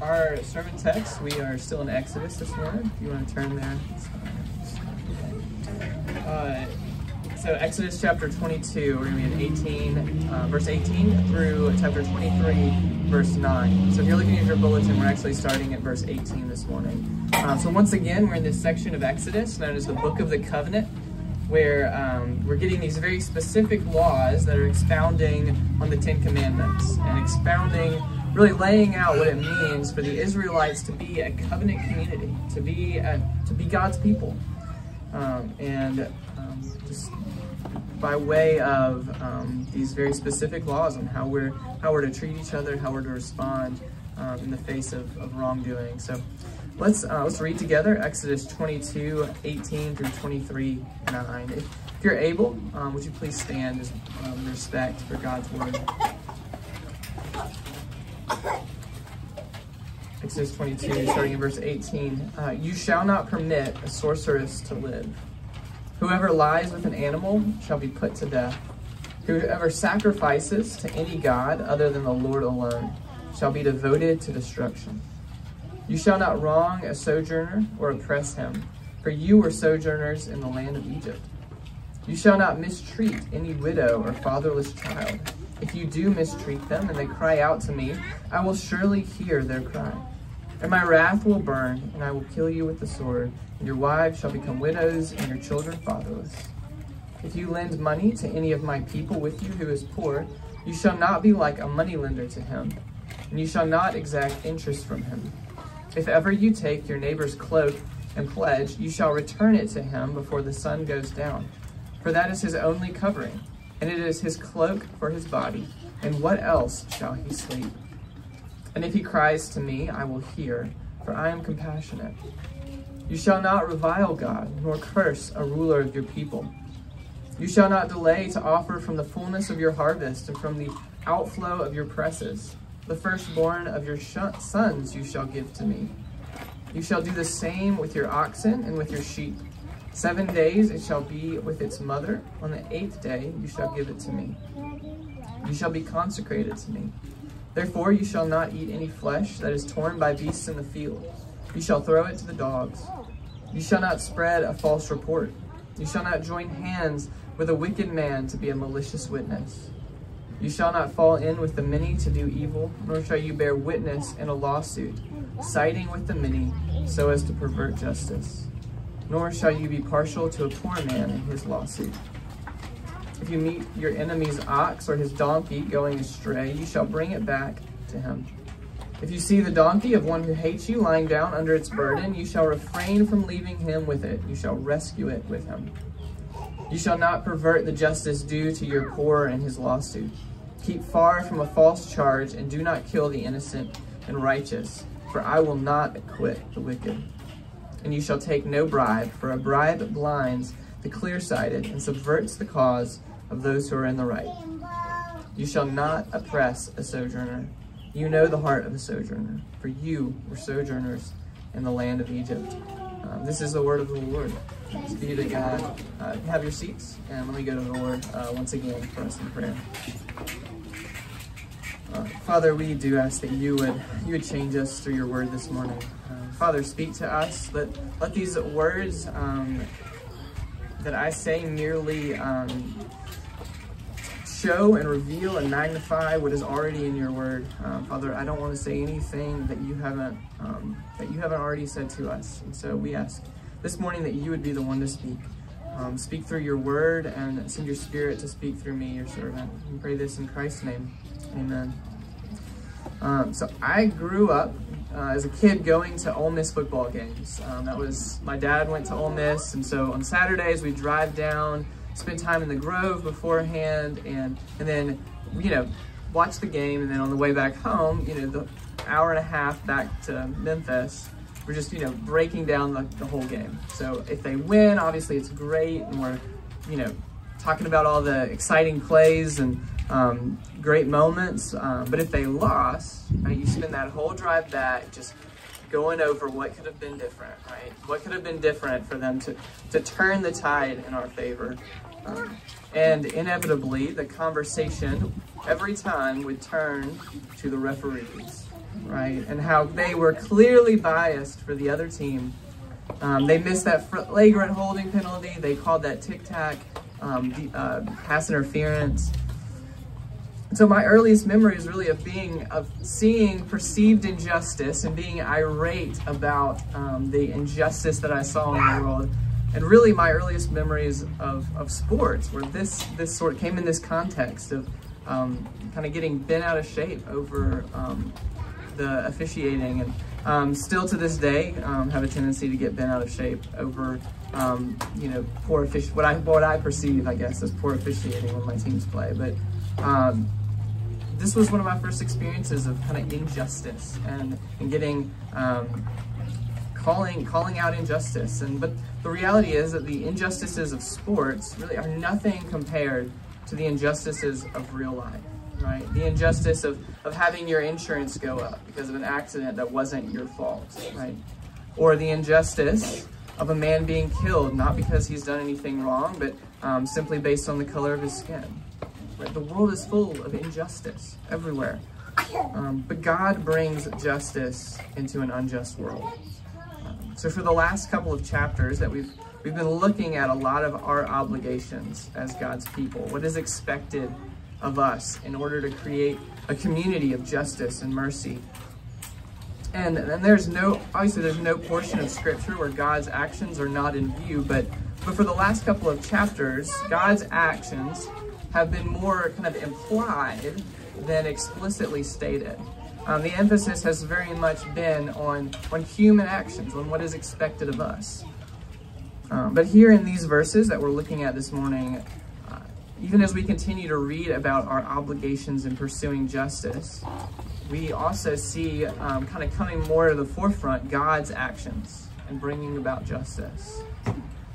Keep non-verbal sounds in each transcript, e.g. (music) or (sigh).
our sermon text, we are still in Exodus this morning. If you want to turn there. Uh, so Exodus chapter 22, we're going to be in 18, uh, verse 18 through chapter 23, verse 9. So if you're looking at your bulletin, we're actually starting at verse 18 this morning. Uh, so once again, we're in this section of Exodus known as the Book of the Covenant, where um, we're getting these very specific laws that are expounding on the Ten Commandments and expounding really laying out what it means for the Israelites to be a covenant community, to be a, to be God's people, um, and um, just by way of um, these very specific laws on how we're how we're to treat each other, how we're to respond um, in the face of, of wrongdoing. So let's uh, let's read together Exodus 22, 18 through 23, 9. If, you're able, um, would you please stand as um, respect for God's word. Exodus 22, starting in verse 18. Uh, you shall not permit a sorceress to live. Whoever lies with an animal shall be put to death. Whoever sacrifices to any god other than the Lord alone shall be devoted to destruction. You shall not wrong a sojourner or oppress him, for you were sojourners in the land of Egypt. You shall not mistreat any widow or fatherless child. If you do mistreat them and they cry out to me, I will surely hear their cry. And my wrath will burn, and I will kill you with the sword, and your wives shall become widows, and your children fatherless. If you lend money to any of my people with you who is poor, you shall not be like a moneylender to him, and you shall not exact interest from him. If ever you take your neighbor's cloak and pledge, you shall return it to him before the sun goes down, for that is his only covering and it is his cloak for his body. And what else shall he sleep? And if he cries to me, I will hear, for I am compassionate. You shall not revile God, nor curse a ruler of your people. You shall not delay to offer from the fullness of your harvest and from the outflow of your presses. The firstborn of your sons you shall give to me. You shall do the same with your oxen and with your sheep Seven days it shall be with its mother. On the eighth day you shall give it to me. You shall be consecrated to me. Therefore you shall not eat any flesh that is torn by beasts in the field. You shall throw it to the dogs. You shall not spread a false report. You shall not join hands with a wicked man to be a malicious witness. You shall not fall in with the many to do evil, nor shall you bear witness in a lawsuit, siding with the many so as to pervert justice nor shall you be partial to a poor man in his lawsuit. If you meet your enemy's ox or his donkey going astray, you shall bring it back to him. If you see the donkey of one who hates you lying down under its burden, you shall refrain from leaving him with it. You shall rescue it with him. You shall not pervert the justice due to your poor in his lawsuit. Keep far from a false charge and do not kill the innocent and righteous, for I will not acquit the wicked and you shall take no bribe, for a bribe blinds the clear-sighted and subverts the cause of those who are in the right. You shall not oppress a sojourner. You know the heart of a sojourner, for you were sojourners in the land of Egypt. Um, this is the word of the Lord. Thanks be to God. Uh, have your seats, and let me go to the Lord uh, once again for us in prayer. Father, we do ask that you would you would change us through your word this morning. Uh, Father, speak to us. Let let these words um, that I say merely um, show and reveal and magnify what is already in your word. Uh, Father, I don't want to say anything that you haven't um, that you haven't already said to us. And so we ask this morning that you would be the one to speak. Um, speak through your word and send your spirit to speak through me, your servant. We pray this in Christ's name. Amen. Um, so I grew up uh, as a kid going to Ole Miss football games. Um, that was, my dad went to Ole Miss, and so on Saturdays we drive down, spend time in the Grove beforehand, and, and then, you know, watch the game, and then on the way back home, you know, the hour and a half back to Memphis, we're just, you know, breaking down the, the whole game. So if they win, obviously it's great, and we're, you know, talking about all the exciting plays and um, great moments. Um, but if they lost, right, you spend that whole drive back just going over what could have been different, right? What could have been different for them to, to turn the tide in our favor. Um, and inevitably, the conversation every time would turn to the referees, right? And how they were clearly biased for the other team. Um, they missed that flagrant holding penalty. They called that tic tac um, uh, pass interference. So my earliest memories really of being, of seeing perceived injustice and being irate about um, the injustice that I saw in the world. And really my earliest memories of, of sports where this, this sort of came in this context of um, kind of getting bent out of shape over um, the officiating and um, still to this day um, have a tendency to get bent out of shape over um, you know poor offici- what I what I perceive I guess as poor officiating when my teams play but um, this was one of my first experiences of kind of injustice and, and getting um, calling calling out injustice and but the reality is that the injustices of sports really are nothing compared to the injustices of real life right? The injustice of, of having your insurance go up because of an accident that wasn't your fault, right? Or the injustice of a man being killed, not because he's done anything wrong, but um, simply based on the color of his skin. The world is full of injustice everywhere. Um, but God brings justice into an unjust world. Um, so for the last couple of chapters that we've we've been looking at a lot of our obligations as God's people, what is expected of us in order to create a community of justice and mercy. And, and there's no, obviously there's no portion of scripture where God's actions are not in view, but, but for the last couple of chapters, God's actions have been more kind of implied than explicitly stated. Um, the emphasis has very much been on, on human actions, on what is expected of us. Um, but here in these verses that we're looking at this morning, even as we continue to read about our obligations in pursuing justice, we also see um, kind of coming more to the forefront God's actions and bringing about justice.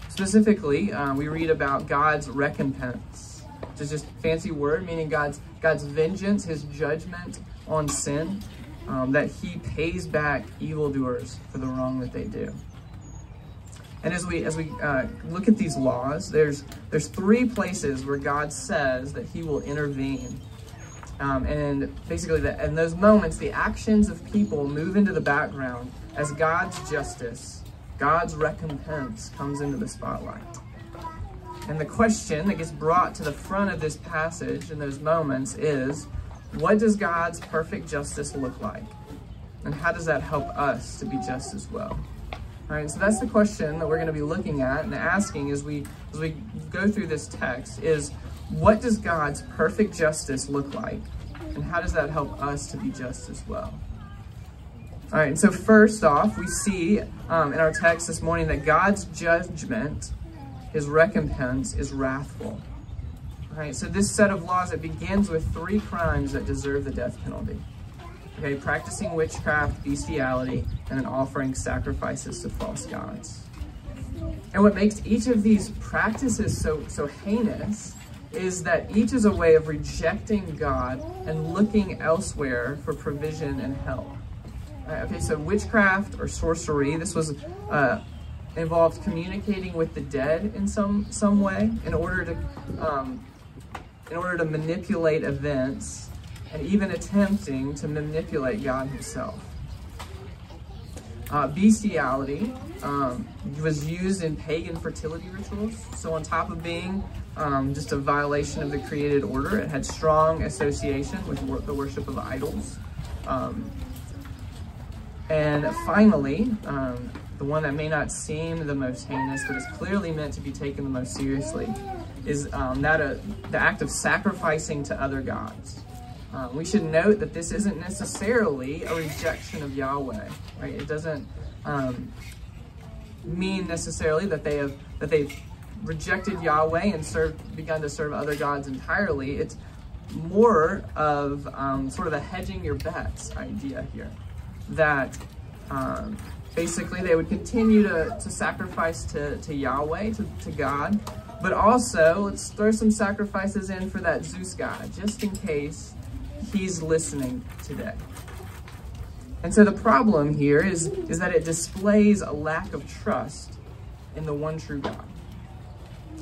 Specifically, uh, we read about God's recompense, is just fancy word meaning God's God's vengeance, His judgment on sin, um, that He pays back evildoers for the wrong that they do. And as we as we uh, look at these laws, there's there's three places where God says that He will intervene, um, and basically, that in those moments, the actions of people move into the background as God's justice, God's recompense comes into the spotlight. And the question that gets brought to the front of this passage in those moments is, what does God's perfect justice look like? And how does that help us to be just as well? All right, so that's the question that we're going to be looking at and asking as we as we go through this text is what does God's perfect justice look like? And how does that help us to be just as well? All right, and so first off, we see um, in our text this morning that God's judgment, his recompense, is wrathful. All right, so this set of laws, it begins with three crimes that deserve the death penalty okay, practicing witchcraft, bestiality, and then offering sacrifices to false gods. And what makes each of these practices so, so heinous is that each is a way of rejecting God and looking elsewhere for provision and help. Right, okay, so witchcraft or sorcery, this was uh, involved communicating with the dead in some some way in order to um, in order to manipulate events and even attempting to manipulate God himself. Uh, bestiality um, was used in pagan fertility rituals. So on top of being um, just a violation of the created order, it had strong association with wor the worship of idols. Um, and finally, um, the one that may not seem the most heinous, but is clearly meant to be taken the most seriously, is um, that uh, the act of sacrificing to other gods. Um, we should note that this isn't necessarily a rejection of Yahweh, right? It doesn't um, mean necessarily that they have that they've rejected Yahweh and served, begun to serve other gods entirely. It's more of um, sort of a hedging your bets idea here, that um, basically they would continue to, to sacrifice to, to Yahweh, to, to God, but also let's throw some sacrifices in for that Zeus god, just in case he's listening today. And so the problem here is, is that it displays a lack of trust in the one true God.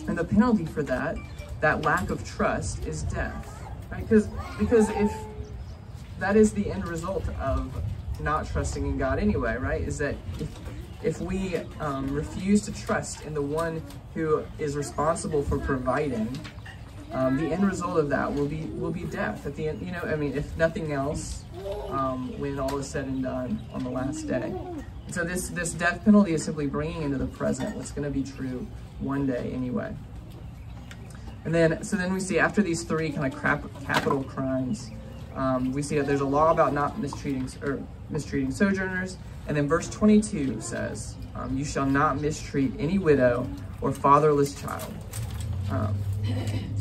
And the penalty for that, that lack of trust, is death. Right? Because because if that is the end result of not trusting in God anyway, right? Is that if, if we um, refuse to trust in the one who is responsible for providing, um, the end result of that will be will be death at the end. You know, I mean, if nothing else, um, when all is said and done on the last day. So this this death penalty is simply bringing into the present what's going to be true one day anyway. And then so then we see after these three kind of crap, capital crimes, um, we see that there's a law about not mistreating or mistreating sojourners. And then verse 22 says, um, "You shall not mistreat any widow or fatherless child." Um,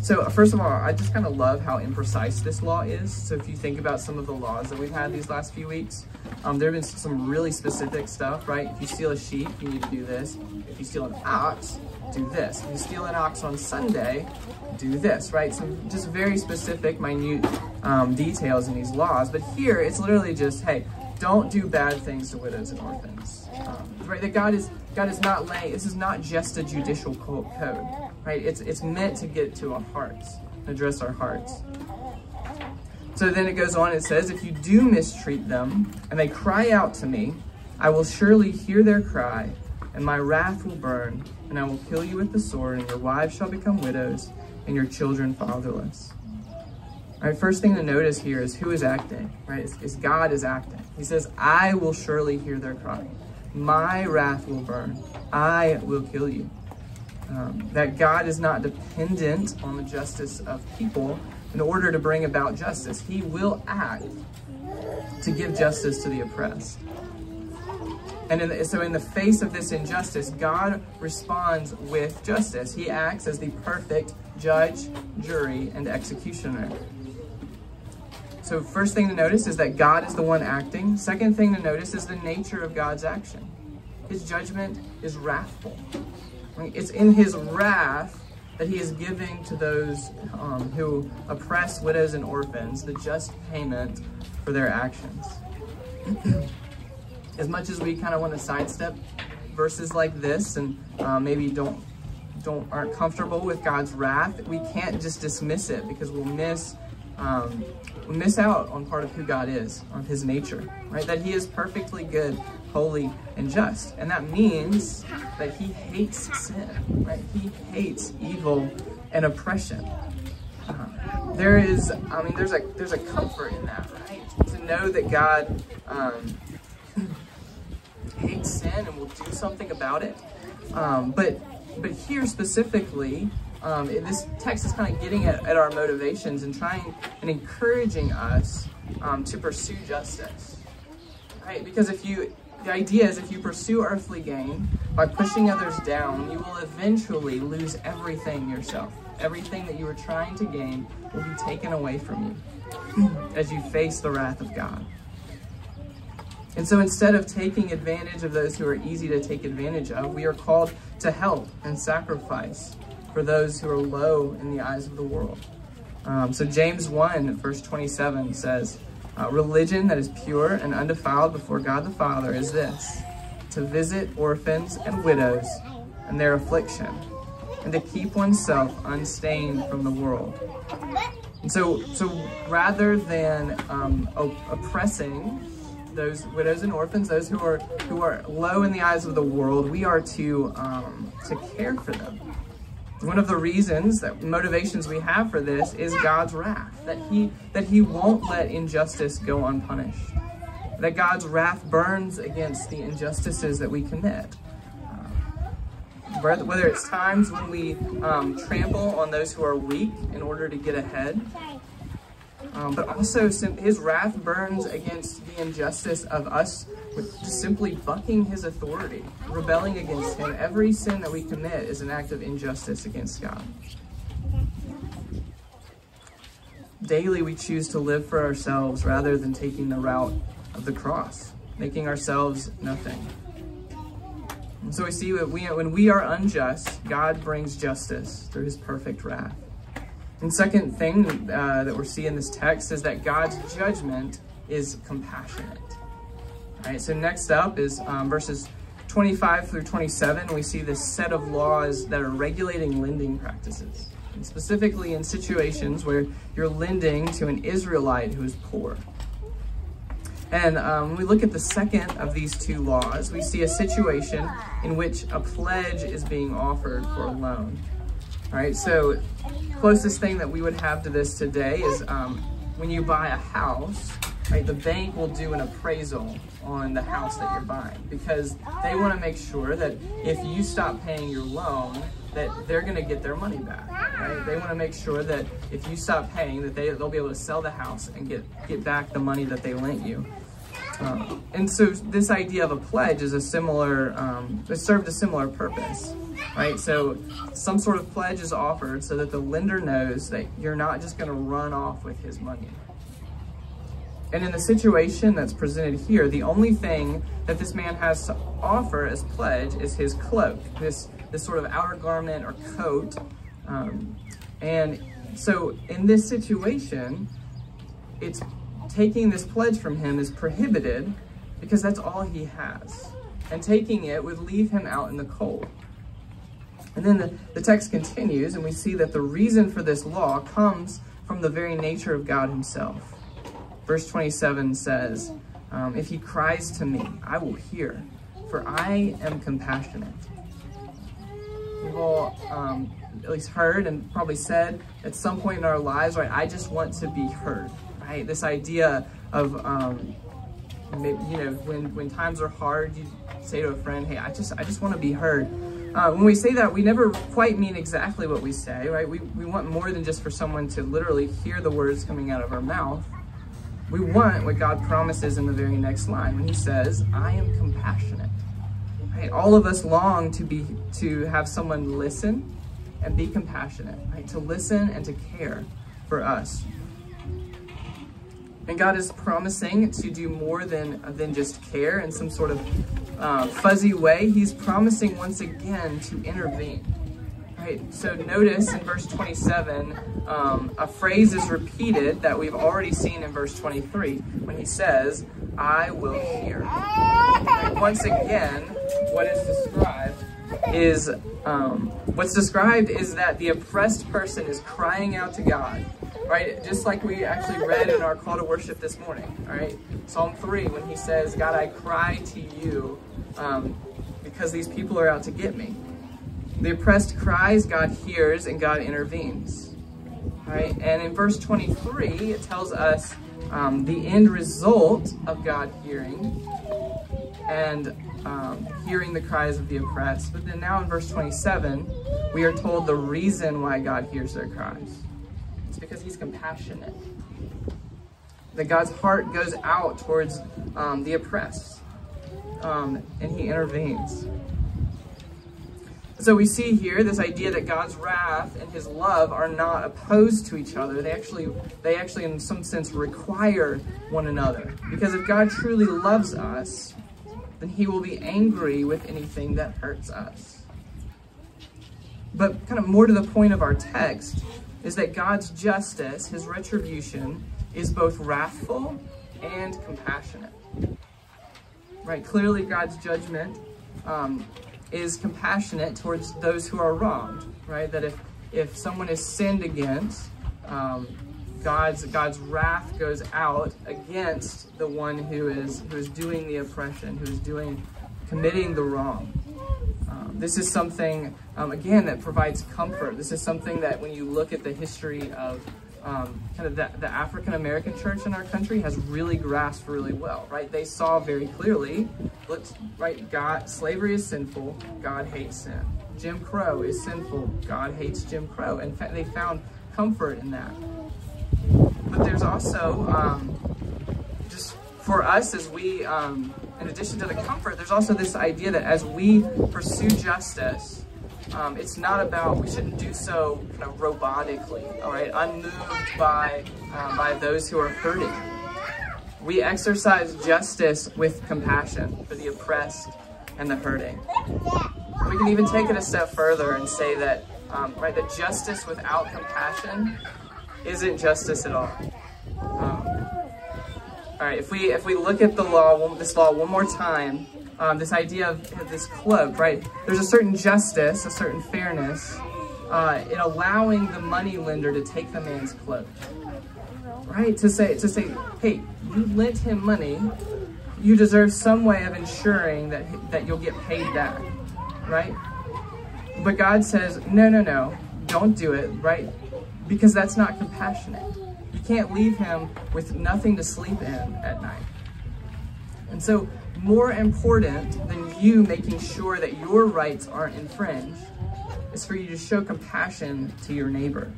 so first of all, I just kind of love how imprecise this law is. So if you think about some of the laws that we've had these last few weeks, um, there have been some really specific stuff, right? If you steal a sheep, you need to do this. If you steal an ox, do this. If you steal an ox on Sunday, do this, right? Some just very specific, minute um, details in these laws. But here, it's literally just, hey, don't do bad things to widows and orphans. Um, right? That God is God is not laying. This is not just a judicial code, right? It's it's meant to get to our hearts, address our hearts. So then it goes on. It says, if you do mistreat them and they cry out to me, I will surely hear their cry, and my wrath will burn, and I will kill you with the sword, and your wives shall become widows, and your children fatherless. All right, first thing to notice here is who is acting, right? Is, is God is acting. He says, I will surely hear their cry. My wrath will burn. I will kill you. Um, that God is not dependent on the justice of people in order to bring about justice. He will act to give justice to the oppressed. And in the, so in the face of this injustice, God responds with justice. He acts as the perfect judge, jury, and executioner. So first thing to notice is that God is the one acting. Second thing to notice is the nature of God's action. His judgment is wrathful. It's in his wrath that he is giving to those um, who oppress widows and orphans the just payment for their actions. (clears throat) as much as we kind of want to sidestep verses like this and uh, maybe don't don't aren't comfortable with God's wrath, we can't just dismiss it because we'll miss um, we miss out on part of who God is, on his nature, right? That he is perfectly good, holy, and just. And that means that he hates sin, right? He hates evil and oppression. Uh, there is, I mean, there's a there's a comfort in that, right? To know that God um, hates sin and will do something about it. Um, but but here specifically, um, this text is kind of getting at, at, our motivations and trying and encouraging us um, to pursue justice, right? Because if you, the idea is if you pursue earthly gain by pushing others down, you will eventually lose everything yourself. Everything that you were trying to gain will be taken away from you (clears throat) as you face the wrath of God. And so instead of taking advantage of those who are easy to take advantage of, we are called to help and sacrifice for those who are low in the eyes of the world. Um, so James 1, verse 27 says, uh, Religion that is pure and undefiled before God the Father is this, to visit orphans and widows in their affliction, and to keep oneself unstained from the world. And so, so rather than um, oppressing those widows and orphans, those who are who are low in the eyes of the world, we are to um, to care for them. One of the reasons that motivations we have for this is God's wrath, that he that he won't let injustice go unpunished. That God's wrath burns against the injustices that we commit. Uh, whether it's times when we um, trample on those who are weak in order to get ahead, um, but also his wrath burns against the injustice of us with just simply bucking his authority, rebelling against him. Every sin that we commit is an act of injustice against God. Daily we choose to live for ourselves rather than taking the route of the cross, making ourselves nothing. And so we see that we, when we are unjust, God brings justice through his perfect wrath. And second thing uh, that we're seeing in this text is that God's judgment is compassionate. All right, so next up is um, verses 25 through 27, we see this set of laws that are regulating lending practices, and specifically in situations where you're lending to an Israelite who is poor. And um, when we look at the second of these two laws, we see a situation in which a pledge is being offered for a loan. All right, so closest thing that we would have to this today is um, when you buy a house, right, the bank will do an appraisal on the house that you're buying because they want to make sure that if you stop paying your loan, that they're going to get their money back, right? They want to make sure that if you stop paying, that they, they'll be able to sell the house and get, get back the money that they lent you. Um, and so this idea of a pledge is a similar, um, it served a similar purpose, right? So some sort of pledge is offered so that the lender knows that you're not just going to run off with his money. And in the situation that's presented here, the only thing that this man has to offer as pledge is his cloak, this, this sort of outer garment or coat. Um, and so in this situation, it's taking this pledge from him is prohibited because that's all he has. And taking it would leave him out in the cold. And then the, the text continues, and we see that the reason for this law comes from the very nature of God himself. Verse 27 says, um, If he cries to me, I will hear, for I am compassionate. We've all um, at least heard and probably said at some point in our lives, right, I just want to be heard, right? This idea of, um, you know, when, when times are hard, you say to a friend, hey, I just, I just want to be heard. Uh, when we say that, we never quite mean exactly what we say, right? We, we want more than just for someone to literally hear the words coming out of our mouth. We want what God promises in the very next line when he says, I am compassionate. Right? All of us long to be to have someone listen and be compassionate, right? To listen and to care for us. And God is promising to do more than, than just care in some sort of uh, fuzzy way. He's promising once again to intervene. Right, so notice in verse 27, um, a phrase is repeated that we've already seen in verse 23 when he says, I will hear. Once again, what is described is, um, what's described is that the oppressed person is crying out to God, right? Just like we actually read in our call to worship this morning, all right? Psalm 3, when he says, God, I cry to you um, because these people are out to get me. The oppressed cries, God hears, and God intervenes. Right? And in verse 23, it tells us um, the end result of God hearing and um, hearing the cries of the oppressed. But then now in verse 27, we are told the reason why God hears their cries. It's because he's compassionate. That God's heart goes out towards um, the oppressed. Um, and he intervenes. So we see here this idea that God's wrath and his love are not opposed to each other. They actually, they actually in some sense require one another. Because if God truly loves us, then he will be angry with anything that hurts us. But kind of more to the point of our text is that God's justice, his retribution, is both wrathful and compassionate. Right? Clearly God's judgment um, is compassionate towards those who are wronged, right? That if, if someone is sinned against, um, God's, God's wrath goes out against the one who is, who is doing the oppression, who is doing, committing the wrong. This is something, um, again, that provides comfort. This is something that when you look at the history of um, kind of the, the African American church in our country has really grasped really well, right? They saw very clearly, let's, right, God, slavery is sinful, God hates sin. Jim Crow is sinful, God hates Jim Crow. And fact, they found comfort in that. But there's also, um, just for us as we, um, in addition to the comfort, there's also this idea that as we pursue justice, um, it's not about, we shouldn't do so kind of robotically, all right, unmoved by, uh, by those who are hurting. We exercise justice with compassion for the oppressed and the hurting. We can even take it a step further and say that, um, right, that justice without compassion isn't justice at all. All right, if we if we look at the law, this law one more time, um, this idea of this cloak, right? There's a certain justice, a certain fairness uh, in allowing the money lender to take the man's cloak, right? To say, to say, hey, you lent him money, you deserve some way of ensuring that that you'll get paid back, right? But God says, no, no, no, don't do it, right? Because that's not compassionate. Can't leave him with nothing to sleep in at night. And so more important than you making sure that your rights aren't infringed is for you to show compassion to your neighbor.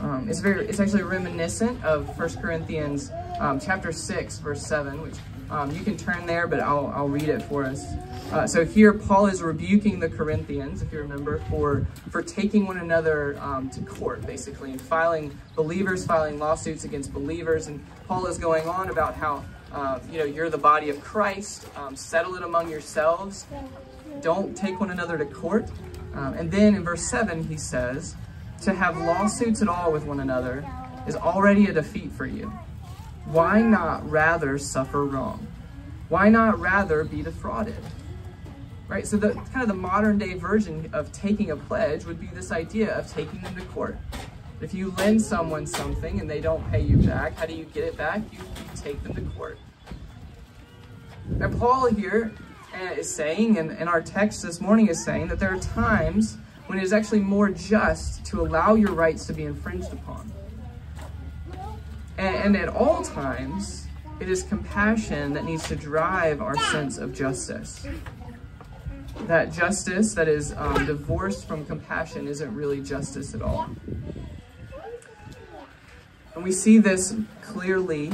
Um, it's very, it's actually reminiscent of 1 Corinthians um, chapter 6, verse 7, which um, you can turn there, but I'll, I'll read it for us. Uh, so here, Paul is rebuking the Corinthians, if you remember, for, for taking one another um, to court, basically, and filing believers, filing lawsuits against believers. And Paul is going on about how uh, you know, you're the body of Christ. Um, settle it among yourselves. Don't take one another to court. Um, and then in verse 7, he says, to have lawsuits at all with one another is already a defeat for you. Why not rather suffer wrong? Why not rather be defrauded? Right? So the kind of the modern day version of taking a pledge would be this idea of taking them to court. If you lend someone something and they don't pay you back, how do you get it back? You, you take them to court. And Paul here uh, saying, and, and our text this morning is saying, that there are times when it is actually more just to allow your rights to be infringed upon. And, and at all times, it is compassion that needs to drive our sense of justice. That justice that is um, divorced from compassion isn't really justice at all. And we see this clearly,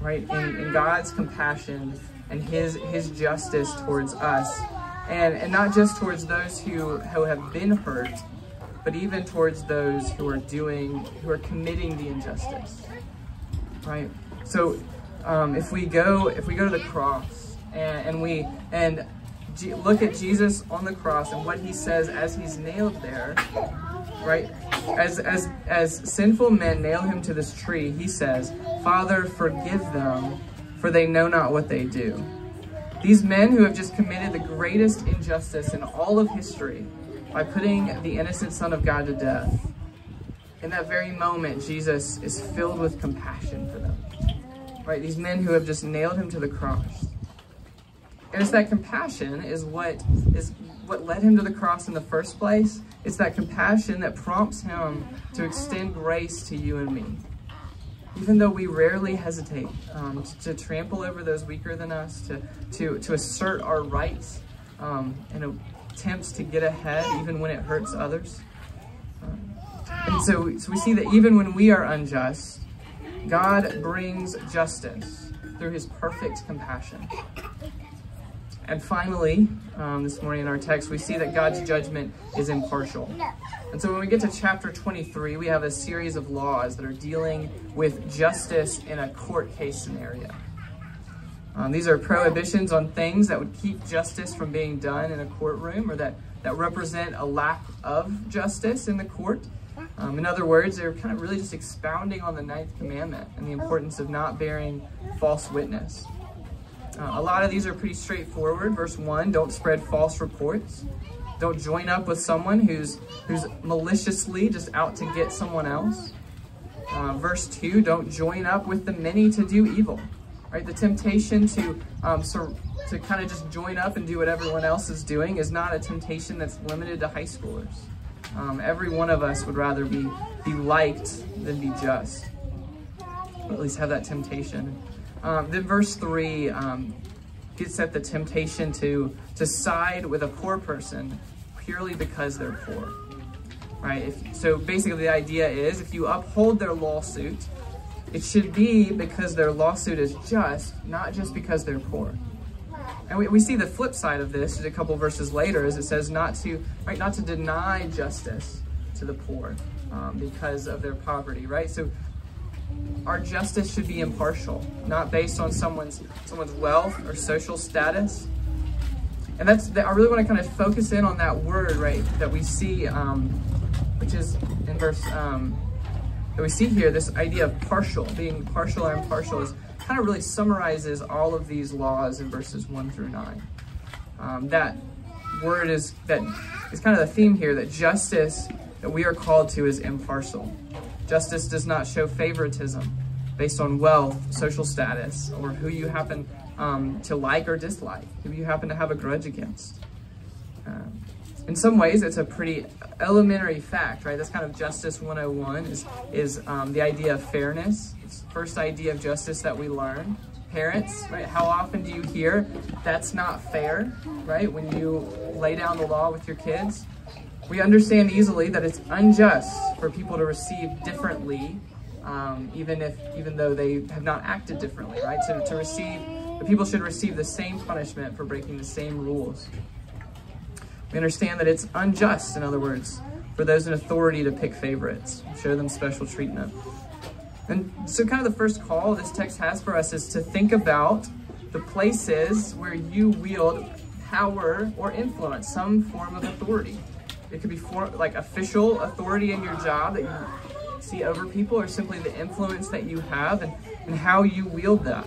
right, in, in God's compassion and his, his justice towards us. And, and not just towards those who, who have been hurt, but even towards those who are doing, who are committing the injustice, right? So um, if we go, if we go to the cross and, and we, and G look at Jesus on the cross and what he says as he's nailed there, right? As, as, as sinful men nail him to this tree, he says, Father, forgive them, for they know not what they do. These men who have just committed the greatest injustice in all of history by putting the innocent Son of God to death, in that very moment, Jesus is filled with compassion for them. Right? These men who have just nailed him to the cross. And it's that compassion is what is what led him to the cross in the first place. It's that compassion that prompts him to extend grace to you and me. Even though we rarely hesitate um, to, trample over those weaker than us, to, to, to assert our rights um, and attempts to get ahead, even when it hurts others. And so, so we see that even when we are unjust, God brings justice through his perfect compassion. And finally, um, this morning in our text, we see that God's judgment is impartial. And so when we get to chapter 23, we have a series of laws that are dealing with justice in a court case scenario. Um, these are prohibitions on things that would keep justice from being done in a courtroom or that, that represent a lack of justice in the court. Um, in other words, they're kind of really just expounding on the ninth commandment and the importance of not bearing false witness. Uh, a lot of these are pretty straightforward. Verse 1, don't spread false reports. Don't join up with someone who's, who's maliciously just out to get someone else. Uh, verse 2, don't join up with the many to do evil. Right? The temptation to, um, to kind of just join up and do what everyone else is doing is not a temptation that's limited to high schoolers. Um, every one of us would rather be, be liked than be just. Or at least have that temptation. Um, then verse 3 um, gets at the temptation to, to side with a poor person purely because they're poor. Right? If, so basically the idea is if you uphold their lawsuit, it should be because their lawsuit is just, not just because they're poor. And we, we see the flip side of this a couple verses later as it says not to, right, not to deny justice to the poor um, because of their poverty, right? So our justice should be impartial, not based on someone's someone's wealth or social status. And that's I really want to kind of focus in on that word right that we see, um, which is in verse um, that we see here. This idea of partial, being partial or impartial, is kind of really summarizes all of these laws in verses 1 through 9. Um, that word is that is kind of the theme here that justice that we are called to is impartial. Justice does not show favoritism based on wealth, social status, or who you happen um, to like or dislike, who you happen to have a grudge against. Um, in some ways, it's a pretty elementary fact, right? That's kind of Justice 101 is, is um, the idea of fairness. It's first idea of justice that we learn. Parents, right? How often do you hear that's not fair, right? When you lay down the law with your kids, we understand easily that it's unjust for people to receive differently, um, even if even though they have not acted differently, right? To, to receive, the people should receive the same punishment for breaking the same rules. We understand that it's unjust, in other words, for those in authority to pick favorites, show them special treatment. And so, kind of the first call this text has for us is to think about the places where you wield power or influence, some form of authority. It could be for, like official authority in your job that you see over people, or simply the influence that you have and, and how you wield that.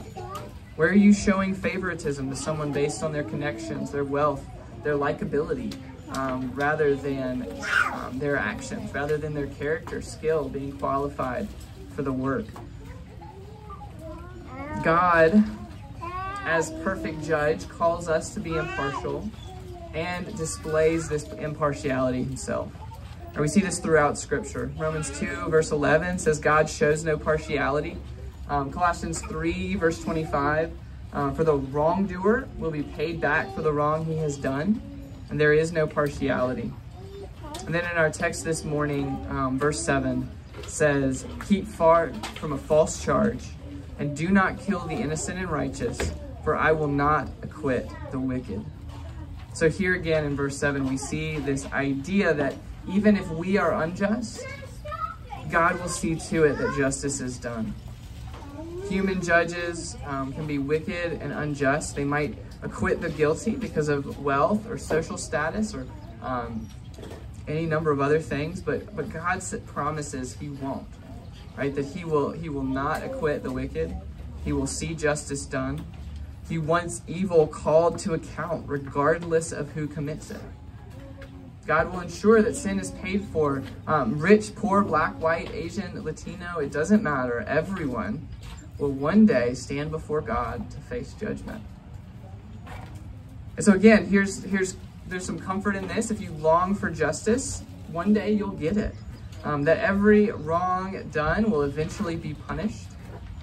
Where are you showing favoritism to someone based on their connections, their wealth, their likability, um, rather than um, their actions, rather than their character, skill, being qualified for the work. God, as perfect judge, calls us to be impartial and displays this impartiality himself. And we see this throughout Scripture. Romans 2, verse 11 says, God shows no partiality. Um, Colossians 3, verse 25, uh, for the wrongdoer will be paid back for the wrong he has done, and there is no partiality. And then in our text this morning, um, verse 7 says, Keep far from a false charge, and do not kill the innocent and righteous, for I will not acquit the wicked. So here again in verse 7, we see this idea that even if we are unjust, God will see to it that justice is done. Human judges um, can be wicked and unjust. They might acquit the guilty because of wealth or social status or um, any number of other things, but but God promises He won't, right? That He will He will not acquit the wicked. He will see justice done. He wants evil called to account, regardless of who commits it. God will ensure that sin is paid for. Um, rich, poor, black, white, Asian, Latino, it doesn't matter. Everyone will one day stand before God to face judgment. And so again, here's here's there's some comfort in this. If you long for justice, one day you'll get it. Um, that every wrong done will eventually be punished.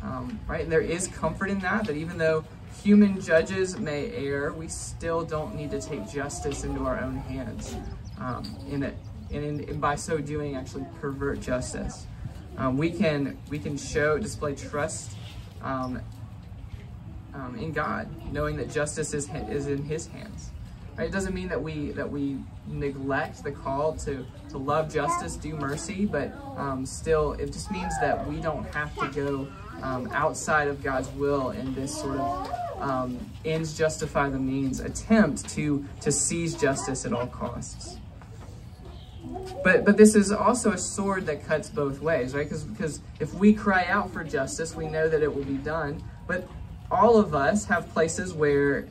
Um, right? And there is comfort in that, that even though human judges may err, we still don't need to take justice into our own hands. Um, in it, and, in, and by so doing, actually pervert justice. Um, we can we can show display trust um, um, in God, knowing that justice is is in His hands. Right? It doesn't mean that we that we neglect the call to to love justice, do mercy, but um, still, it just means that we don't have to go um, outside of God's will in this sort of um, ends justify the means attempt to to seize justice at all costs. But but this is also a sword that cuts both ways, right? Because because if we cry out for justice, we know that it will be done. But all of us have places where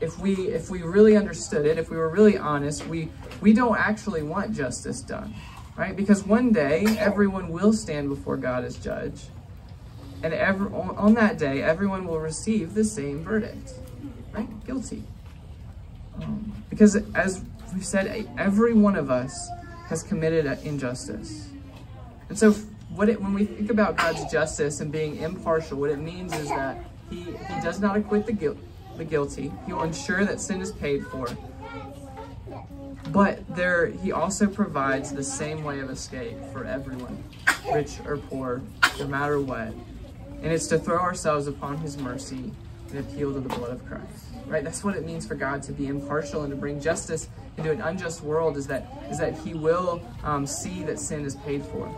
if we if we really understood it, if we were really honest, we we don't actually want justice done, right? Because one day everyone will stand before God as judge, and every, on, that day everyone will receive the same verdict, right? Guilty. Um, because as we've said, every one of us has committed an injustice, and so what it, when we think about God's justice and being impartial, what it means is that He He does not acquit the the guilty. He will ensure that sin is paid for. But there, he also provides the same way of escape for everyone, rich or poor, no matter what. And it's to throw ourselves upon his mercy and appeal to the blood of Christ. Right? That's what it means for God to be impartial and to bring justice into an unjust world is that is that he will um, see that sin is paid for.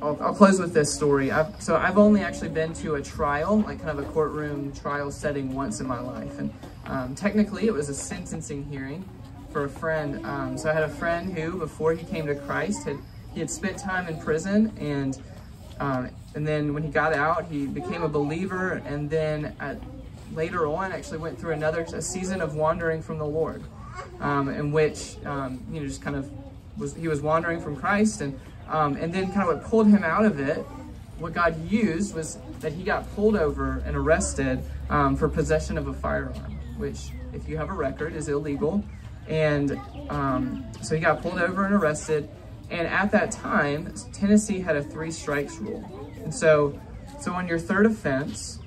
I'll, I'll, close with this story. I've, so I've only actually been to a trial, like kind of a courtroom trial setting once in my life. And um, technically it was a sentencing hearing for a friend. Um, so I had a friend who, before he came to Christ, had he had spent time in prison and um, and then when he got out, he became a believer, and then at, later on, actually went through another season of wandering from the Lord, um, in which um, you know just kind of was he was wandering from Christ, and um, and then kind of what pulled him out of it, what God used was that he got pulled over and arrested um, for possession of a firearm, which if you have a record is illegal, and um, so he got pulled over and arrested. And at that time, Tennessee had a three strikes rule. And so, so on your third offense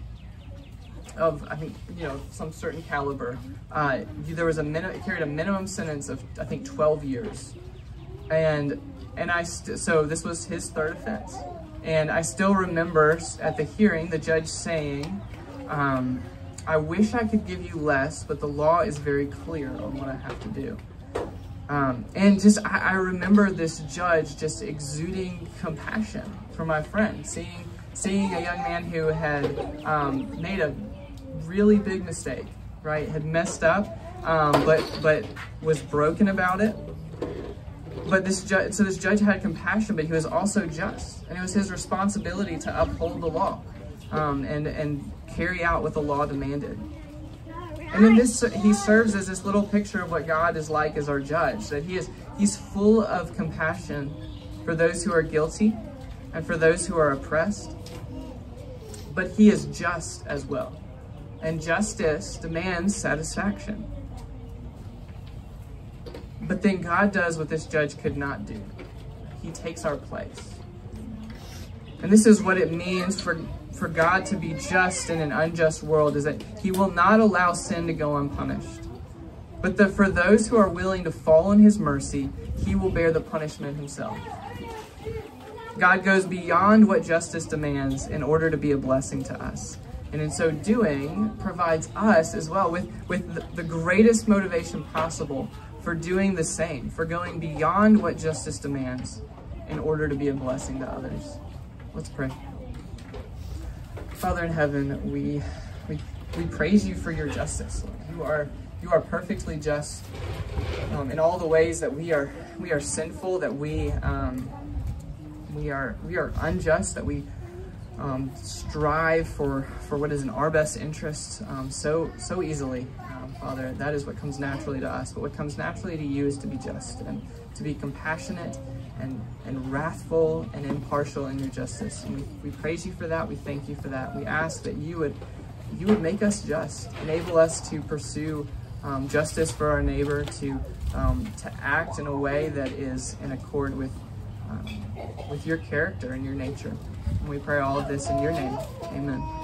of, I think, you know, some certain caliber, uh, there was a minimum, carried a minimum sentence of, I think, 12 years. And, and I, so this was his third offense. And I still remember at the hearing, the judge saying, um, I wish I could give you less, but the law is very clear on what I have to do. Um, and just, I, I, remember this judge just exuding compassion for my friend, seeing, seeing a young man who had um, made a really big mistake, right? Had messed up, um, but, but was broken about it. But this so this judge had compassion, but he was also just. And it was his responsibility to uphold the law um, and, and carry out what the law demanded. And then this, he serves as this little picture of what God is like as our judge, that he is, he's full of compassion for those who are guilty and for those who are oppressed. But he is just as well. And justice demands satisfaction. But then God does what this judge could not do. He takes our place. And this is what it means for for God to be just in an unjust world is that he will not allow sin to go unpunished. But that for those who are willing to fall in his mercy, he will bear the punishment himself. God goes beyond what justice demands in order to be a blessing to us. And in so doing, provides us as well with, with the greatest motivation possible for doing the same, for going beyond what justice demands in order to be a blessing to others. Let's pray. Father in heaven, we, we, we praise you for your justice. You are, you are perfectly just um, in all the ways that we are, we are sinful, that we, um, we are, we are unjust, that we um, strive for, for what is in our best interest um, so, so easily. Um, Father, that is what comes naturally to us, but what comes naturally to you is to be just and to be compassionate and, and wrathful and impartial in your justice. And we, we praise you for that. We thank you for that. We ask that you would, you would make us just, enable us to pursue um, justice for our neighbor, to, um, to act in a way that is in accord with, um, with your character and your nature. And we pray all of this in your name. Amen.